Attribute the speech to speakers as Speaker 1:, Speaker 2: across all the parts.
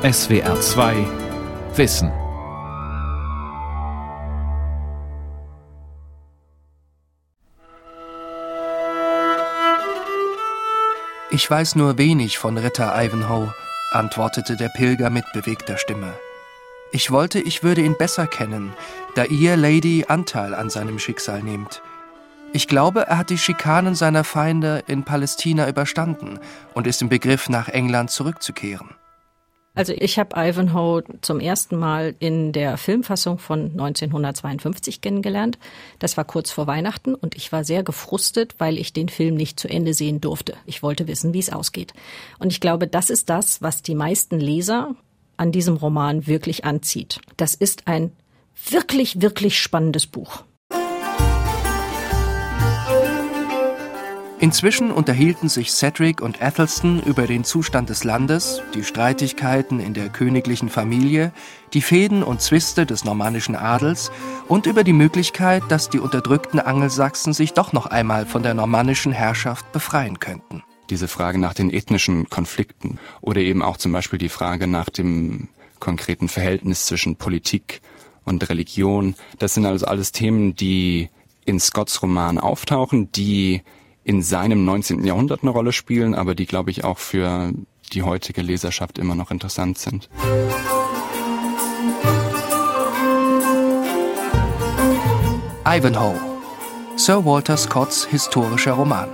Speaker 1: SWR 2 Wissen.
Speaker 2: Ich weiß nur wenig von Ritter Ivanhoe, antwortete der Pilger mit bewegter Stimme. Ich wollte, ich würde ihn besser kennen, da ihr, Lady, Anteil an seinem Schicksal nehmt. Ich glaube, er hat die Schikanen seiner Feinde in Palästina überstanden und ist im Begriff, nach England zurückzukehren.
Speaker 3: Also ich habe Ivanhoe zum ersten Mal in der Filmfassung von 1952 kennengelernt. Das war kurz vor Weihnachten und ich war sehr gefrustet, weil ich den Film nicht zu Ende sehen durfte. Ich wollte wissen, wie es ausgeht. Und ich glaube, das ist das, was die meisten Leser an diesem Roman wirklich anzieht. Das ist ein wirklich, wirklich spannendes Buch.
Speaker 2: Inzwischen unterhielten sich Cedric und Athelstan über den Zustand des Landes, die Streitigkeiten in der königlichen Familie, die Fäden und Zwiste des normannischen Adels und über die Möglichkeit, dass die unterdrückten Angelsachsen sich doch noch einmal von der normannischen Herrschaft befreien könnten.
Speaker 4: Diese Frage nach den ethnischen Konflikten oder eben auch zum Beispiel die Frage nach dem konkreten Verhältnis zwischen Politik und Religion, das sind also alles Themen, die in Scotts Roman auftauchen, die in seinem 19. Jahrhundert eine Rolle spielen, aber die, glaube ich, auch für die heutige Leserschaft immer noch interessant sind.
Speaker 2: Ivanhoe. Sir Walter Scotts historischer Roman.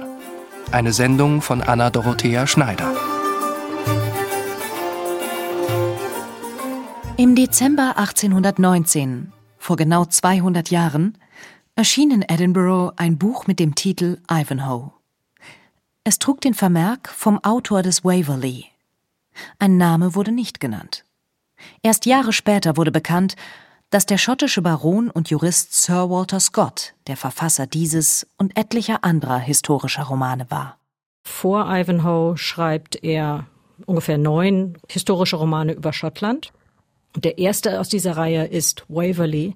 Speaker 2: Eine Sendung von Anna Dorothea Schneider.
Speaker 5: Im Dezember 1819, vor genau 200 Jahren, erschien in Edinburgh ein Buch mit dem Titel Ivanhoe. Es trug den Vermerk vom Autor des Waverley. Ein Name wurde nicht genannt. Erst Jahre später wurde bekannt, dass der schottische Baron und Jurist Sir Walter Scott der Verfasser dieses und etlicher anderer historischer Romane war.
Speaker 3: Vor Ivanhoe schreibt er ungefähr neun historische Romane über Schottland. Der erste aus dieser Reihe ist Waverley,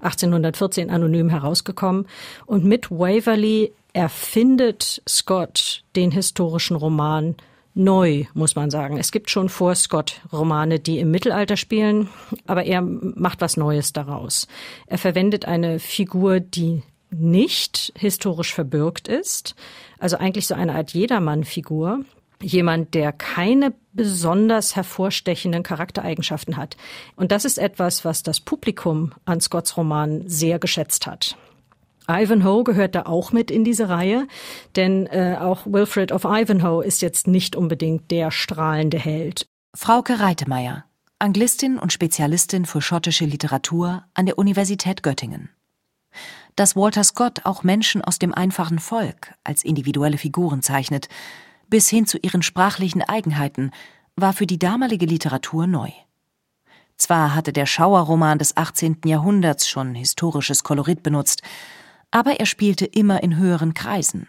Speaker 3: 1814 anonym herausgekommen. Und mit Waverley erfindet Scott den historischen Roman neu, muss man sagen. Es gibt schon vor Scott Romane, die im Mittelalter spielen, aber er macht was Neues daraus. Er verwendet eine Figur, die nicht historisch verbürgt ist, also eigentlich so eine Art Jedermann-Figur, jemand, der keine besonders hervorstechenden Charaktereigenschaften hat. Und das ist etwas, was das Publikum an Scotts Roman sehr geschätzt hat. Ivanhoe gehört da auch mit in diese Reihe, denn äh, auch Wilfred of Ivanhoe ist jetzt nicht unbedingt der strahlende Held.
Speaker 5: Frauke Reitemeyer, Anglistin und Spezialistin für schottische Literatur an der Universität Göttingen. Dass Walter Scott auch Menschen aus dem einfachen Volk als individuelle Figuren zeichnet, bis hin zu ihren sprachlichen Eigenheiten, war für die damalige Literatur neu. Zwar hatte der Schauerroman des 18. Jahrhunderts schon historisches Kolorit benutzt, aber er spielte immer in höheren Kreisen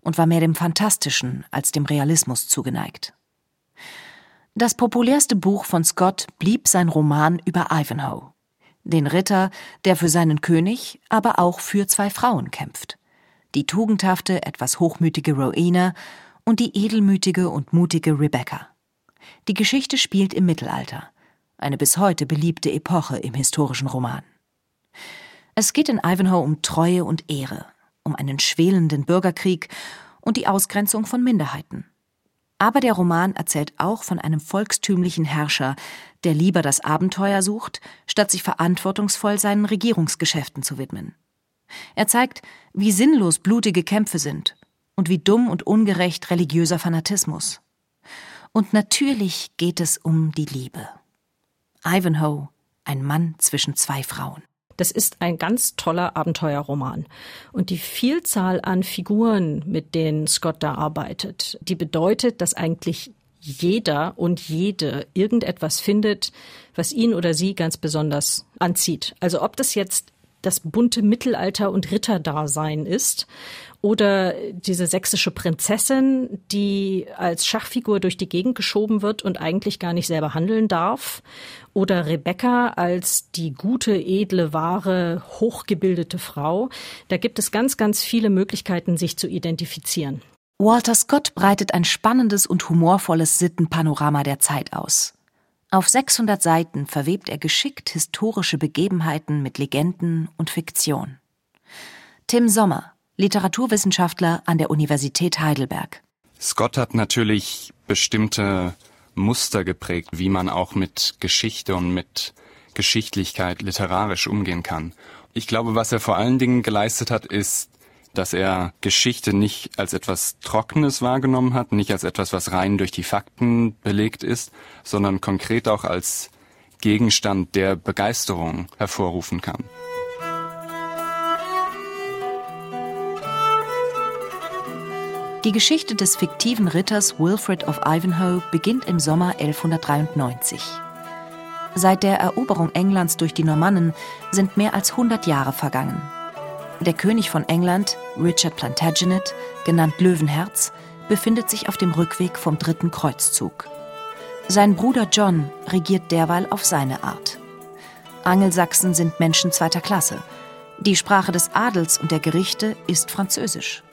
Speaker 5: und war mehr dem Fantastischen als dem Realismus zugeneigt. Das populärste Buch von Scott blieb sein Roman über Ivanhoe, den Ritter, der für seinen König, aber auch für zwei Frauen kämpft. Die tugendhafte, etwas hochmütige Rowena und die edelmütige und mutige Rebecca. Die Geschichte spielt im Mittelalter, eine bis heute beliebte Epoche im historischen Roman. Es geht in Ivanhoe um Treue und Ehre, um einen schwelenden Bürgerkrieg und die Ausgrenzung von Minderheiten. Aber der Roman erzählt auch von einem volkstümlichen Herrscher, der lieber das Abenteuer sucht, statt sich verantwortungsvoll seinen Regierungsgeschäften zu widmen. Er zeigt, wie sinnlos blutige Kämpfe sind und wie dumm und ungerecht religiöser Fanatismus. Und natürlich geht es um die Liebe. Ivanhoe, ein Mann zwischen zwei Frauen.
Speaker 3: Das ist ein ganz toller Abenteuerroman. Und die Vielzahl an Figuren, mit denen Scott da arbeitet, die bedeutet, dass eigentlich jeder und jede irgendetwas findet, was ihn oder sie ganz besonders anzieht. Also ob das jetzt das bunte Mittelalter- und Ritterdasein ist oder diese sächsische Prinzessin, die als Schachfigur durch die Gegend geschoben wird und eigentlich gar nicht selber handeln darf oder Rebecca als die gute, edle, wahre, hochgebildete Frau. Da gibt es ganz, ganz viele Möglichkeiten, sich zu identifizieren.
Speaker 5: Walter Scott breitet ein spannendes und humorvolles Sittenpanorama der Zeit aus. Auf 600 Seiten verwebt er geschickt historische Begebenheiten mit Legenden und Fiktion. Tim Sommer, Literaturwissenschaftler an der Universität Heidelberg.
Speaker 4: Scott hat natürlich bestimmte Muster geprägt, wie man auch mit Geschichte und mit Geschichtlichkeit literarisch umgehen kann. Ich glaube, was er vor allen Dingen geleistet hat, ist, dass er Geschichte nicht als etwas Trockenes wahrgenommen hat, nicht als etwas, was rein durch die Fakten belegt ist, sondern konkret auch als Gegenstand der Begeisterung hervorrufen kann.
Speaker 5: Die Geschichte des fiktiven Ritters Wilfred of Ivanhoe beginnt im Sommer 1193. Seit der Eroberung Englands durch die Normannen sind mehr als 100 Jahre vergangen. Der König von England, Richard Plantagenet, genannt Löwenherz, befindet sich auf dem Rückweg vom dritten Kreuzzug. Sein Bruder John regiert derweil auf seine Art. Angelsachsen sind Menschen zweiter Klasse. Die Sprache des Adels und der Gerichte ist Französisch.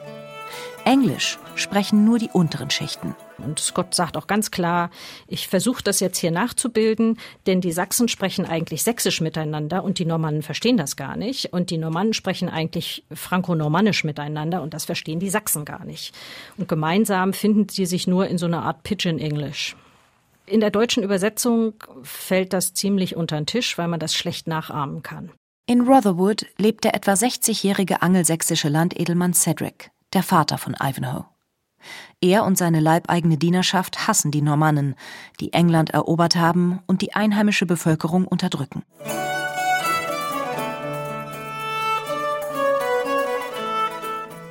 Speaker 5: Englisch sprechen nur die unteren Schichten.
Speaker 3: Und Scott sagt auch ganz klar, ich versuche das jetzt hier nachzubilden, denn die Sachsen sprechen eigentlich sächsisch miteinander und die Normannen verstehen das gar nicht. Und die Normannen sprechen eigentlich franco-normannisch miteinander und das verstehen die Sachsen gar nicht. Und gemeinsam finden sie sich nur in so einer Art Pidgin English. In der deutschen Übersetzung fällt das ziemlich unter den Tisch, weil man das schlecht nachahmen kann.
Speaker 5: In Rotherwood lebt der etwa 60-jährige angelsächsische Landedelmann Cedric der Vater von Ivanhoe. Er und seine leibeigene Dienerschaft hassen die Normannen, die England erobert haben und die einheimische Bevölkerung unterdrücken.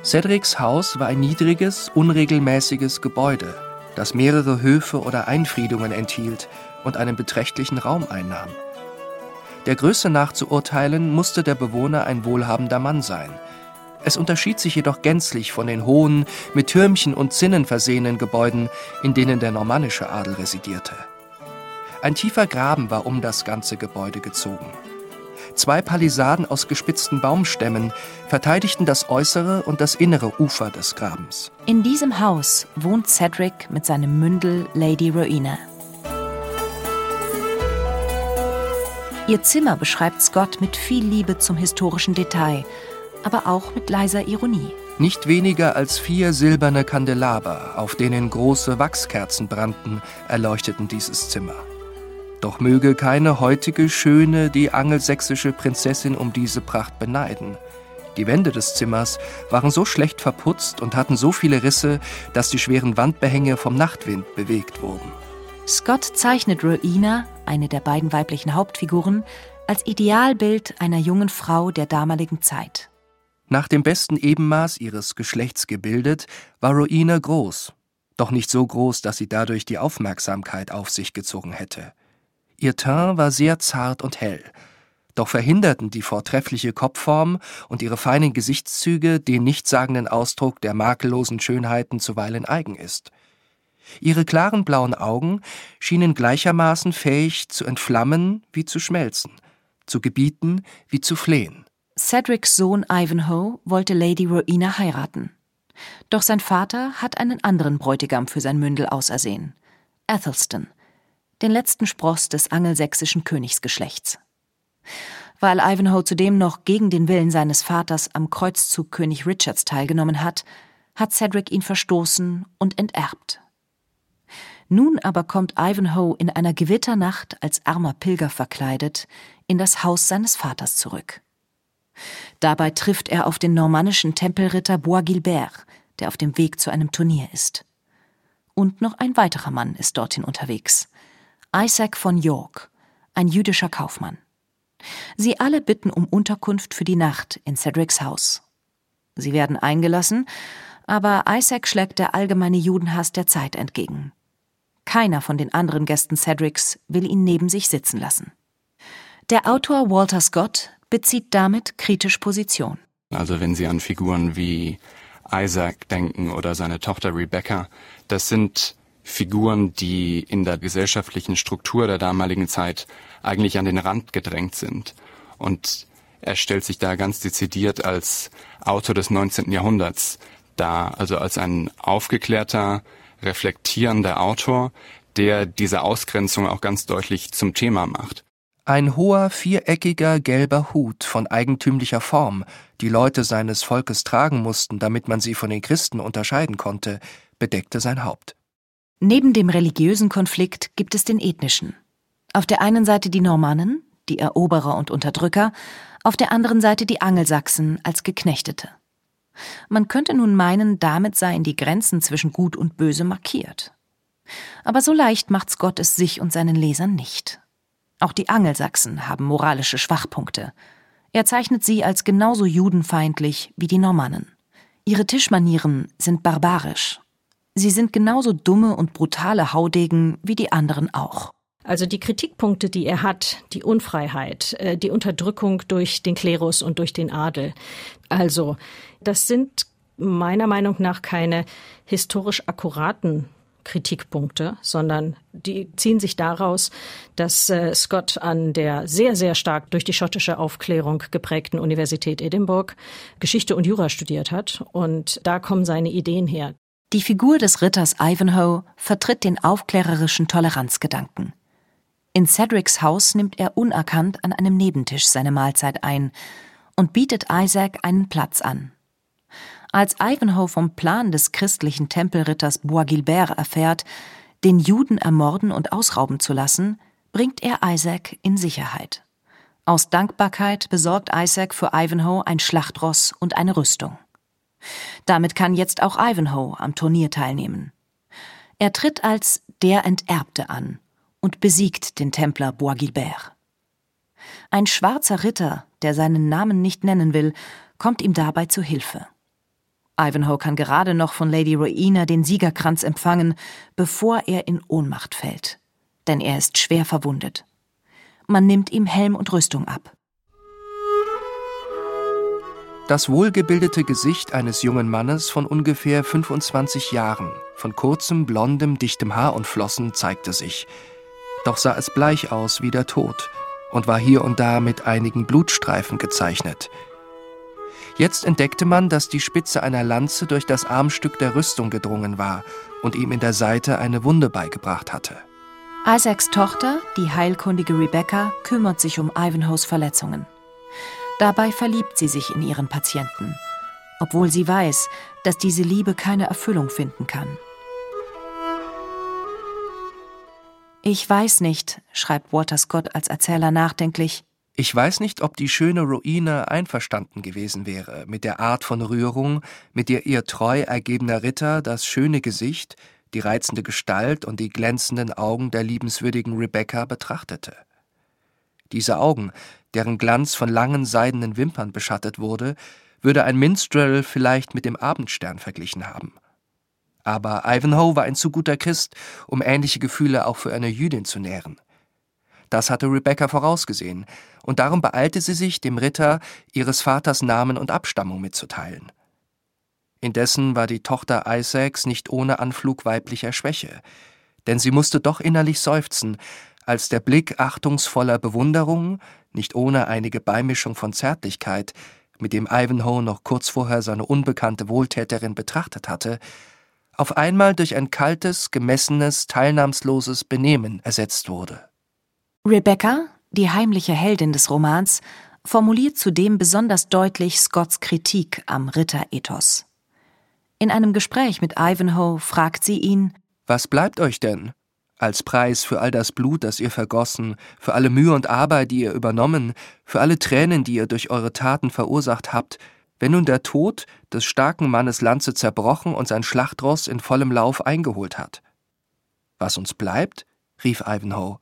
Speaker 2: Cedrics Haus war ein niedriges, unregelmäßiges Gebäude, das mehrere Höfe oder Einfriedungen enthielt und einen beträchtlichen Raum einnahm. Der Größe nach zu urteilen, musste der Bewohner ein wohlhabender Mann sein – es unterschied sich jedoch gänzlich von den hohen, mit Türmchen und Zinnen versehenen Gebäuden, in denen der normannische Adel residierte. Ein tiefer Graben war um das ganze Gebäude gezogen. Zwei Palisaden aus gespitzten Baumstämmen verteidigten das äußere und das innere Ufer des Grabens.
Speaker 5: In diesem Haus wohnt Cedric mit seinem Mündel Lady Rowena. Ihr Zimmer beschreibt Scott mit viel Liebe zum historischen Detail aber auch mit leiser Ironie.
Speaker 2: Nicht weniger als vier silberne Kandelaber, auf denen große Wachskerzen brannten, erleuchteten dieses Zimmer. Doch möge keine heutige Schöne die angelsächsische Prinzessin um diese Pracht beneiden. Die Wände des Zimmers waren so schlecht verputzt und hatten so viele Risse, dass die schweren Wandbehänge vom Nachtwind bewegt wurden.
Speaker 5: Scott zeichnet Rowena, eine der beiden weiblichen Hauptfiguren, als Idealbild einer jungen Frau der damaligen Zeit.
Speaker 2: Nach dem besten Ebenmaß ihres Geschlechts gebildet, war Rowena groß, doch nicht so groß, dass sie dadurch die Aufmerksamkeit auf sich gezogen hätte. Ihr Teint war sehr zart und hell, doch verhinderten die vortreffliche Kopfform und ihre feinen Gesichtszüge den nichtssagenden Ausdruck der makellosen Schönheiten zuweilen eigen ist. Ihre klaren blauen Augen schienen gleichermaßen fähig zu entflammen wie zu schmelzen, zu gebieten wie zu flehen.
Speaker 5: Cedrics Sohn Ivanhoe wollte Lady Rowena heiraten. Doch sein Vater hat einen anderen Bräutigam für sein Mündel ausersehen. Athelstan, den letzten Spross des angelsächsischen Königsgeschlechts. Weil Ivanhoe zudem noch gegen den Willen seines Vaters am Kreuzzug König Richards teilgenommen hat, hat Cedric ihn verstoßen und enterbt. Nun aber kommt Ivanhoe in einer Gewitternacht als armer Pilger verkleidet in das Haus seines Vaters zurück. Dabei trifft er auf den normannischen Tempelritter Bois Gilbert, der auf dem Weg zu einem Turnier ist. Und noch ein weiterer Mann ist dorthin unterwegs. Isaac von York, ein jüdischer Kaufmann. Sie alle bitten um Unterkunft für die Nacht in Cedrics Haus. Sie werden eingelassen, aber Isaac schlägt der allgemeine Judenhass der Zeit entgegen. Keiner von den anderen Gästen Cedrics will ihn neben sich sitzen lassen. Der Autor Walter Scott bezieht damit kritisch Position.
Speaker 4: Also wenn Sie an Figuren wie Isaac denken oder seine Tochter Rebecca, das sind Figuren, die in der gesellschaftlichen Struktur der damaligen Zeit eigentlich an den Rand gedrängt sind. Und er stellt sich da ganz dezidiert als Autor des 19. Jahrhunderts dar, also als ein aufgeklärter, reflektierender Autor, der diese Ausgrenzung auch ganz deutlich zum Thema macht.
Speaker 2: Ein hoher, viereckiger, gelber Hut von eigentümlicher Form, die Leute seines Volkes tragen mussten, damit man sie von den Christen unterscheiden konnte, bedeckte sein Haupt.
Speaker 5: Neben dem religiösen Konflikt gibt es den ethnischen. Auf der einen Seite die Normannen, die Eroberer und Unterdrücker, auf der anderen Seite die Angelsachsen als Geknechtete. Man könnte nun meinen, damit seien die Grenzen zwischen Gut und Böse markiert. Aber so leicht macht Scott es sich und seinen Lesern nicht. Auch die Angelsachsen haben moralische Schwachpunkte. Er zeichnet sie als genauso judenfeindlich wie die Normannen. Ihre Tischmanieren sind barbarisch. Sie sind genauso dumme und brutale Haudegen wie die anderen auch.
Speaker 3: Also die Kritikpunkte, die er hat, die Unfreiheit, äh, die Unterdrückung durch den Klerus und durch den Adel. Also, das sind meiner Meinung nach keine historisch akkuraten Kritikpunkte, sondern die ziehen sich daraus, dass äh, Scott an der sehr, sehr stark durch die schottische Aufklärung geprägten Universität Edinburgh Geschichte und Jura studiert hat. Und da kommen seine Ideen her.
Speaker 5: Die Figur des Ritters Ivanhoe vertritt den aufklärerischen Toleranzgedanken. In Cedrics Haus nimmt er unerkannt an einem Nebentisch seine Mahlzeit ein und bietet Isaac einen Platz an. Als Ivanhoe vom Plan des christlichen Tempelritters Bois Gilbert erfährt, den Juden ermorden und ausrauben zu lassen, bringt er Isaac in Sicherheit. Aus Dankbarkeit besorgt Isaac für Ivanhoe ein Schlachtross und eine Rüstung. Damit kann jetzt auch Ivanhoe am Turnier teilnehmen. Er tritt als der Enterbte an und besiegt den Templer Bois Gilbert. Ein schwarzer Ritter, der seinen Namen nicht nennen will, kommt ihm dabei zu Hilfe. Ivanhoe kann gerade noch von Lady Rowena den Siegerkranz empfangen, bevor er in Ohnmacht fällt. Denn er ist schwer verwundet. Man nimmt ihm Helm und Rüstung ab.
Speaker 2: Das wohlgebildete Gesicht eines jungen Mannes von ungefähr 25 Jahren, von kurzem, blondem, dichtem Haar und Flossen, zeigte sich – doch sah es bleich aus wie der Tod und war hier und da mit einigen Blutstreifen gezeichnet. Jetzt entdeckte man, dass die Spitze einer Lanze durch das Armstück der Rüstung gedrungen war und ihm in der Seite eine Wunde beigebracht hatte.
Speaker 5: Isaacs Tochter, die heilkundige Rebecca, kümmert sich um Ivanhoes Verletzungen. Dabei verliebt sie sich in ihren Patienten, obwohl sie weiß, dass diese Liebe keine Erfüllung finden kann. Ich weiß nicht, schreibt Walter Scott als Erzähler nachdenklich.
Speaker 2: Ich weiß nicht, ob die schöne Ruina einverstanden gewesen wäre mit der Art von Rührung, mit der ihr treu ergebener Ritter das schöne Gesicht, die reizende Gestalt und die glänzenden Augen der liebenswürdigen Rebecca betrachtete. Diese Augen, deren Glanz von langen seidenen Wimpern beschattet wurde, würde ein Minstrel vielleicht mit dem Abendstern verglichen haben. Aber Ivanhoe war ein zu guter Christ, um ähnliche Gefühle auch für eine Jüdin zu nähren. Das hatte Rebecca vorausgesehen, und darum beeilte sie sich, dem Ritter ihres Vaters Namen und Abstammung mitzuteilen. Indessen war die Tochter Isaacs nicht ohne Anflug weiblicher Schwäche, denn sie musste doch innerlich seufzen, als der Blick achtungsvoller Bewunderung, nicht ohne einige Beimischung von Zärtlichkeit, mit dem Ivanhoe noch kurz vorher seine unbekannte Wohltäterin betrachtet hatte, auf einmal durch ein kaltes, gemessenes, teilnahmsloses Benehmen ersetzt wurde.
Speaker 5: Rebecca, die heimliche Heldin des Romans, formuliert zudem besonders deutlich Scotts Kritik am Ritterethos. In einem Gespräch mit Ivanhoe fragt sie ihn:
Speaker 2: Was bleibt euch denn? Als Preis für all das Blut, das ihr vergossen, für alle Mühe und Arbeit, die ihr übernommen, für alle Tränen, die ihr durch eure Taten verursacht habt, wenn nun der Tod des starken Mannes Lanze zerbrochen und sein Schlachtross in vollem Lauf eingeholt hat. Was uns bleibt? rief Ivanhoe.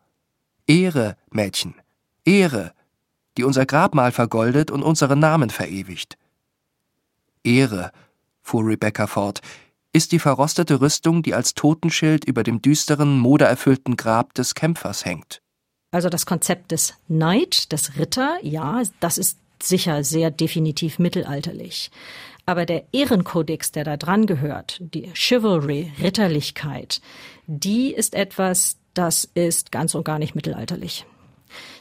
Speaker 2: Ehre, Mädchen, Ehre, die unser Grabmal vergoldet und unsere Namen verewigt. Ehre, fuhr Rebecca fort, ist die verrostete Rüstung, die als Totenschild über dem düsteren, modererfüllten Grab des Kämpfers hängt.
Speaker 3: Also das Konzept des Knight, des Ritter, ja, das ist sicher sehr definitiv mittelalterlich. Aber der Ehrenkodex, der da dran gehört, die Chivalry, Ritterlichkeit, die ist etwas, das ist ganz und gar nicht mittelalterlich.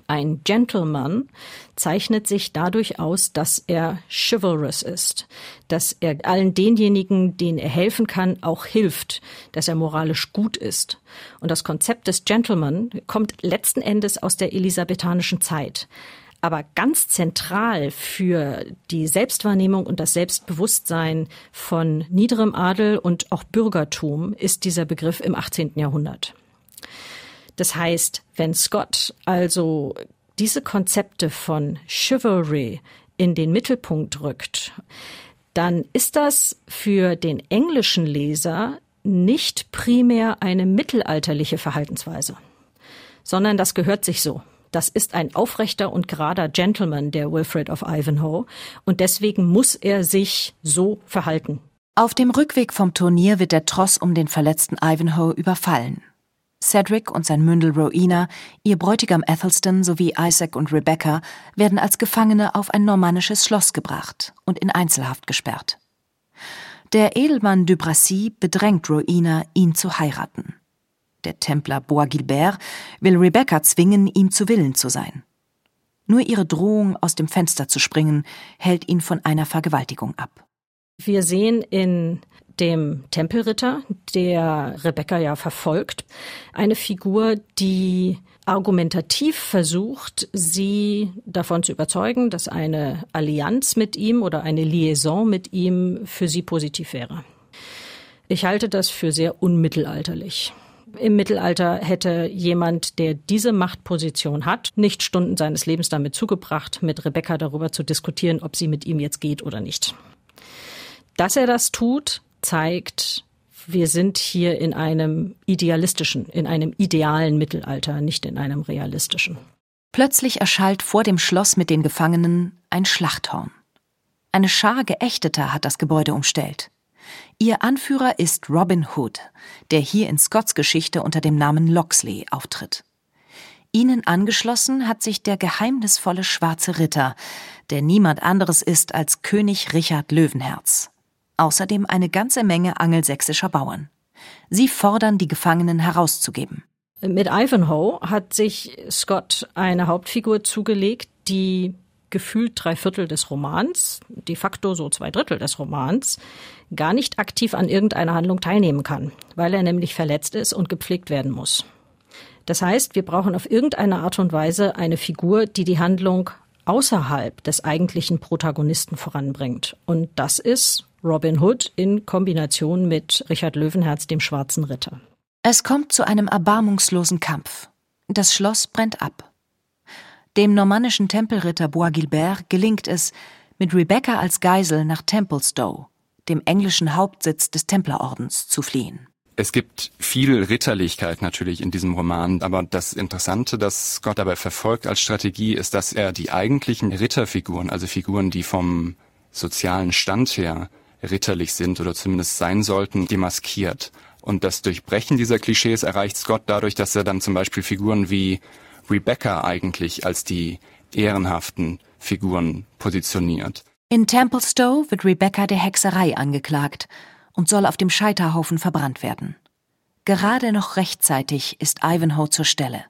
Speaker 3: Ein Gentleman zeichnet sich dadurch aus, dass er chivalrous ist, dass er allen denjenigen, denen er helfen kann, auch hilft, dass er moralisch gut ist. Und das Konzept des Gentleman kommt letzten Endes aus der elisabethanischen Zeit. Aber ganz zentral für die Selbstwahrnehmung und das Selbstbewusstsein von niederem Adel und auch Bürgertum ist dieser Begriff im 18. Jahrhundert. Das heißt, wenn Scott also diese Konzepte von Chivalry in den Mittelpunkt rückt, dann ist das für den englischen Leser nicht primär eine mittelalterliche Verhaltensweise, sondern das gehört sich so. Das ist ein aufrechter und gerader Gentleman, der Wilfred of Ivanhoe, und deswegen muss er sich so verhalten.
Speaker 5: Auf dem Rückweg vom Turnier wird der Tross um den verletzten Ivanhoe überfallen. Cedric und sein Mündel Rowena, ihr Bräutigam Athelstan sowie Isaac und Rebecca werden als Gefangene auf ein normannisches Schloss gebracht und in Einzelhaft gesperrt. Der Edelmann Dubracy bedrängt Rowena, ihn zu heiraten. Der Templer Bois Gilbert will Rebecca zwingen, ihm zu Willen zu sein. Nur ihre Drohung, aus dem Fenster zu springen, hält ihn von einer Vergewaltigung ab.
Speaker 3: Wir sehen in dem Tempelritter, der Rebecca ja verfolgt, eine Figur, die argumentativ versucht, sie davon zu überzeugen, dass eine Allianz mit ihm oder eine Liaison mit ihm für sie positiv wäre. Ich halte das für sehr unmittelalterlich. Im Mittelalter hätte jemand, der diese Machtposition hat, nicht Stunden seines Lebens damit zugebracht, mit Rebecca darüber zu diskutieren, ob sie mit ihm jetzt geht oder nicht. Dass er das tut, zeigt, wir sind hier in einem idealistischen, in einem idealen Mittelalter, nicht in einem realistischen.
Speaker 5: Plötzlich erschallt vor dem Schloss mit den Gefangenen ein Schlachthorn. Eine Schar Geächteter hat das Gebäude umstellt. Ihr Anführer ist Robin Hood, der hier in Scotts Geschichte unter dem Namen Loxley auftritt. Ihnen angeschlossen hat sich der geheimnisvolle schwarze Ritter, der niemand anderes ist als König Richard Löwenherz. Außerdem eine ganze Menge angelsächsischer Bauern. Sie fordern, die Gefangenen herauszugeben.
Speaker 3: Mit Ivanhoe hat sich Scott eine Hauptfigur zugelegt, die gefühlt drei Viertel des Romans, de facto so zwei Drittel des Romans, gar nicht aktiv an irgendeiner Handlung teilnehmen kann, weil er nämlich verletzt ist und gepflegt werden muss. Das heißt, wir brauchen auf irgendeine Art und Weise eine Figur, die die Handlung außerhalb des eigentlichen Protagonisten voranbringt. Und das ist Robin Hood in Kombination mit Richard Löwenherz, dem schwarzen Ritter.
Speaker 5: Es kommt zu einem erbarmungslosen Kampf. Das Schloss brennt ab. Dem normannischen Tempelritter Bois Gilbert gelingt es, mit Rebecca als Geisel nach Templestowe, dem englischen Hauptsitz des Templerordens, zu fliehen.
Speaker 4: Es gibt viel Ritterlichkeit natürlich in diesem Roman, aber das Interessante, das Scott dabei verfolgt als Strategie, ist, dass er die eigentlichen Ritterfiguren, also Figuren, die vom sozialen Stand her ritterlich sind oder zumindest sein sollten, demaskiert. Und das Durchbrechen dieser Klischees erreicht Scott dadurch, dass er dann zum Beispiel Figuren wie Rebecca eigentlich als die ehrenhaften Figuren positioniert.
Speaker 5: In Templestowe wird Rebecca der Hexerei angeklagt und soll auf dem Scheiterhaufen verbrannt werden. Gerade noch rechtzeitig ist Ivanhoe zur Stelle.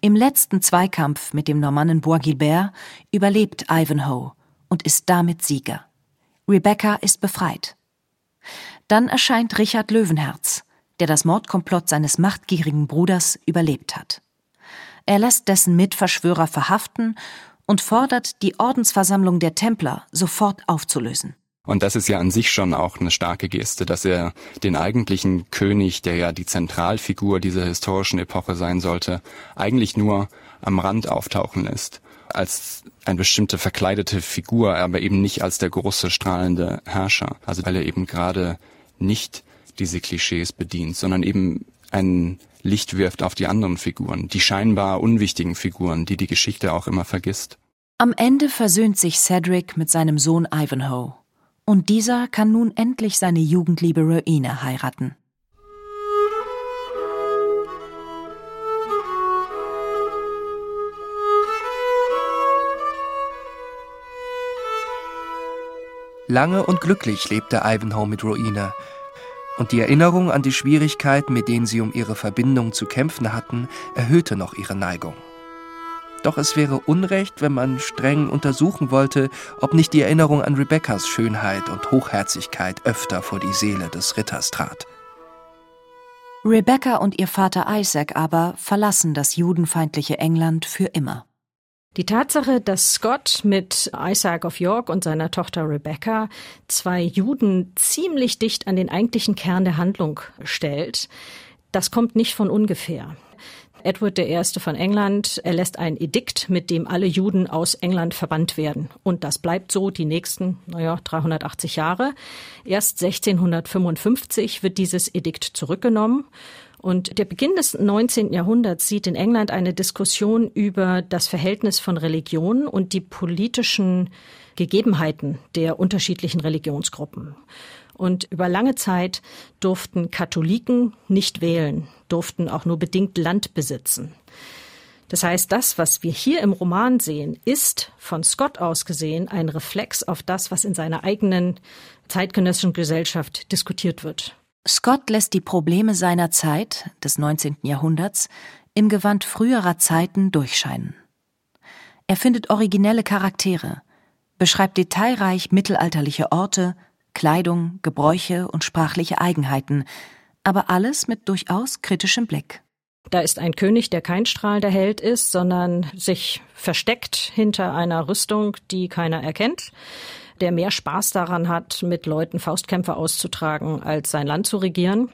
Speaker 5: Im letzten Zweikampf mit dem Normannen Bois Gilbert überlebt Ivanhoe und ist damit Sieger. Rebecca ist befreit. Dann erscheint Richard Löwenherz, der das Mordkomplott seines machtgierigen Bruders überlebt hat. Er lässt dessen Mitverschwörer verhaften und fordert, die Ordensversammlung der Templer sofort aufzulösen.
Speaker 4: Und das ist ja an sich schon auch eine starke Geste, dass er den eigentlichen König, der ja die Zentralfigur dieser historischen Epoche sein sollte, eigentlich nur am Rand auftauchen lässt. Als eine bestimmte verkleidete Figur, aber eben nicht als der große strahlende Herrscher. Also weil er eben gerade nicht diese Klischees bedient, sondern eben ein Licht wirft auf die anderen Figuren, die scheinbar unwichtigen Figuren, die die Geschichte auch immer vergisst.
Speaker 5: Am Ende versöhnt sich Cedric mit seinem Sohn Ivanhoe. Und dieser kann nun endlich seine Jugendliebe Rowena heiraten.
Speaker 2: Lange und glücklich lebte Ivanhoe mit Rowena, und die Erinnerung an die Schwierigkeiten, mit denen sie um ihre Verbindung zu kämpfen hatten, erhöhte noch ihre Neigung. Doch es wäre Unrecht, wenn man streng untersuchen wollte, ob nicht die Erinnerung an Rebekkas Schönheit und Hochherzigkeit öfter vor die Seele des Ritters trat.
Speaker 5: Rebecca und ihr Vater Isaac aber verlassen das judenfeindliche England für immer.
Speaker 3: Die Tatsache, dass Scott mit Isaac of York und seiner Tochter Rebecca zwei Juden ziemlich dicht an den eigentlichen Kern der Handlung stellt, das kommt nicht von ungefähr. Edward I. von England erlässt ein Edikt, mit dem alle Juden aus England verbannt werden. Und das bleibt so die nächsten, naja, 380 Jahre. Erst 1655 wird dieses Edikt zurückgenommen. Und der Beginn des 19. Jahrhunderts sieht in England eine Diskussion über das Verhältnis von Religion und die politischen Gegebenheiten der unterschiedlichen Religionsgruppen. Und über lange Zeit durften Katholiken nicht wählen, durften auch nur bedingt Land besitzen. Das heißt, das, was wir hier im Roman sehen, ist von Scott aus gesehen ein Reflex auf das, was in seiner eigenen zeitgenössischen Gesellschaft diskutiert wird.
Speaker 5: Scott lässt die Probleme seiner Zeit, des 19. Jahrhunderts, im Gewand früherer Zeiten durchscheinen. Er findet originelle Charaktere, beschreibt detailreich mittelalterliche Orte, Kleidung, Gebräuche und sprachliche Eigenheiten, aber alles mit durchaus kritischem Blick.
Speaker 3: Da ist ein König, der kein strahlender Held ist, sondern sich versteckt hinter einer Rüstung, die keiner erkennt der mehr Spaß daran hat, mit Leuten Faustkämpfe auszutragen, als sein Land zu regieren.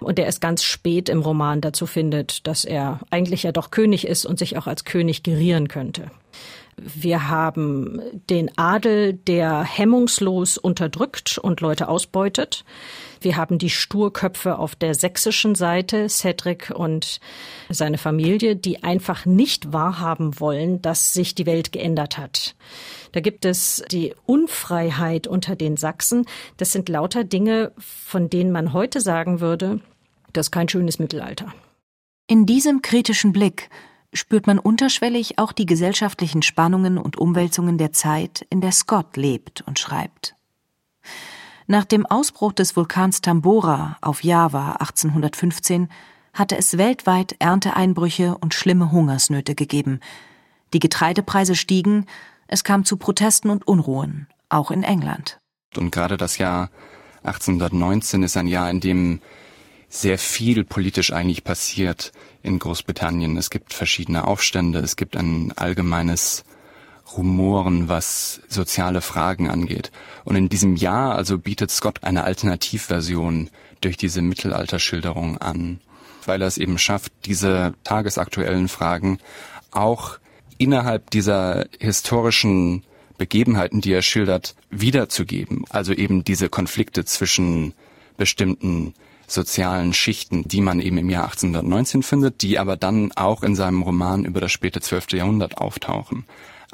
Speaker 3: Und der es ganz spät im Roman dazu findet, dass er eigentlich ja doch König ist und sich auch als König gerieren könnte. Wir haben den Adel, der hemmungslos unterdrückt und Leute ausbeutet. Wir haben die Sturköpfe auf der sächsischen Seite, Cedric und seine Familie, die einfach nicht wahrhaben wollen, dass sich die Welt geändert hat. Da gibt es die Unfreiheit unter den Sachsen. Das sind lauter Dinge, von denen man heute sagen würde, das ist kein schönes Mittelalter.
Speaker 5: In diesem kritischen Blick spürt man unterschwellig auch die gesellschaftlichen Spannungen und Umwälzungen der Zeit, in der Scott lebt und schreibt. Nach dem Ausbruch des Vulkans Tambora auf Java 1815 hatte es weltweit Ernteeinbrüche und schlimme Hungersnöte gegeben. Die Getreidepreise stiegen, es kam zu Protesten und Unruhen, auch in England.
Speaker 4: Und gerade das Jahr 1819 ist ein Jahr, in dem sehr viel politisch eigentlich passiert in Großbritannien. Es gibt verschiedene Aufstände, es gibt ein allgemeines Rumoren, was soziale Fragen angeht. Und in diesem Jahr also bietet Scott eine Alternativversion durch diese Mittelalterschilderung an, weil er es eben schafft, diese tagesaktuellen Fragen auch innerhalb dieser historischen Begebenheiten, die er schildert, wiederzugeben. Also eben diese Konflikte zwischen bestimmten sozialen Schichten, die man eben im Jahr 1819 findet, die aber dann auch in seinem Roman über das späte 12. Jahrhundert auftauchen.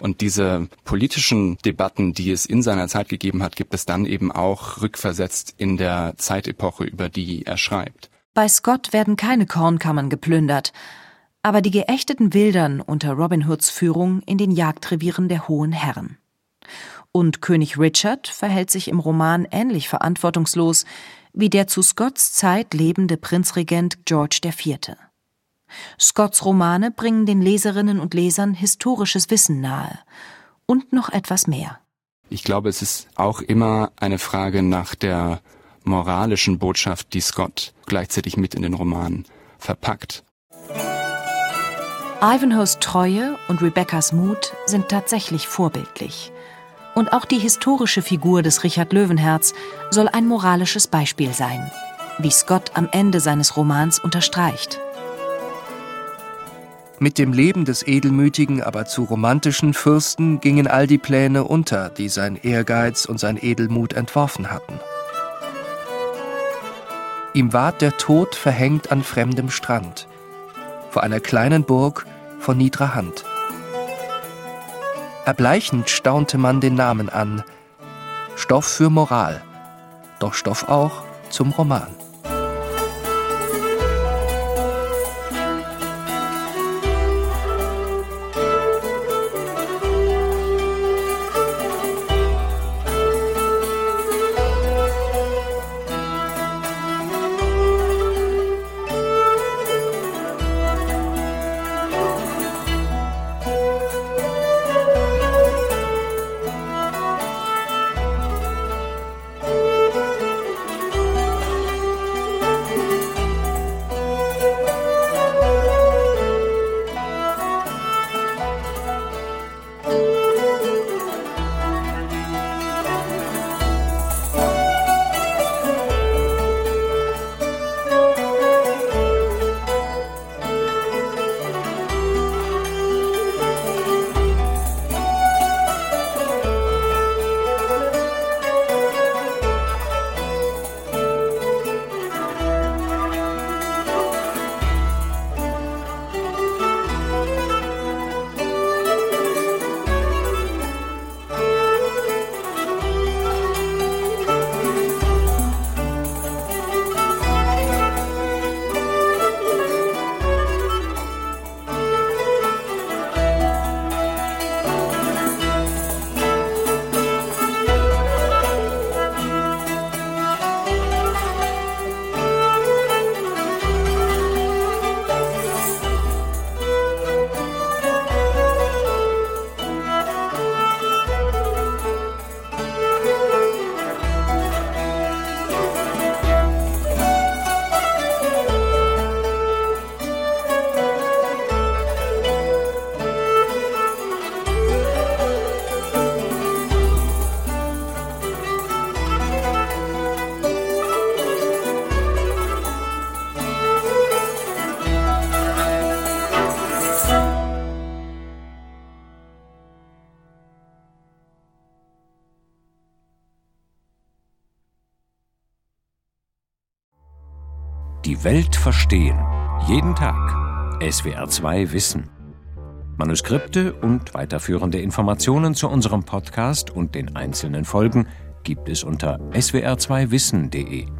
Speaker 4: Und diese politischen Debatten, die es in seiner Zeit gegeben hat, gibt es dann eben auch rückversetzt in der Zeitepoche, über die er schreibt.
Speaker 5: Bei Scott werden keine Kornkammern geplündert, aber die geächteten Wildern unter Robin Hoods Führung in den Jagdrevieren der hohen Herren. Und König Richard verhält sich im Roman ähnlich verantwortungslos wie der zu Scotts Zeit lebende Prinzregent George IV. Scotts Romane bringen den Leserinnen und Lesern historisches Wissen nahe und noch etwas mehr.
Speaker 4: Ich glaube, es ist auch immer eine Frage nach der moralischen Botschaft, die Scott gleichzeitig mit in den Roman verpackt.
Speaker 5: Ivanhoes Treue und Rebecca's Mut sind tatsächlich vorbildlich. Und auch die historische Figur des Richard Löwenherz soll ein moralisches Beispiel sein, wie Scott am Ende seines Romans unterstreicht.
Speaker 2: Mit dem Leben des edelmütigen, aber zu romantischen Fürsten gingen all die Pläne unter, die sein Ehrgeiz und sein Edelmut entworfen hatten. Ihm ward der Tod verhängt an fremdem Strand, vor einer kleinen Burg von niedrer Hand. Erbleichend staunte man den Namen an. Stoff für Moral, doch Stoff auch zum Roman.
Speaker 6: Welt verstehen. Jeden Tag. SWR2 Wissen. Manuskripte und weiterführende Informationen zu unserem Podcast und den einzelnen Folgen gibt es unter swr2wissen.de.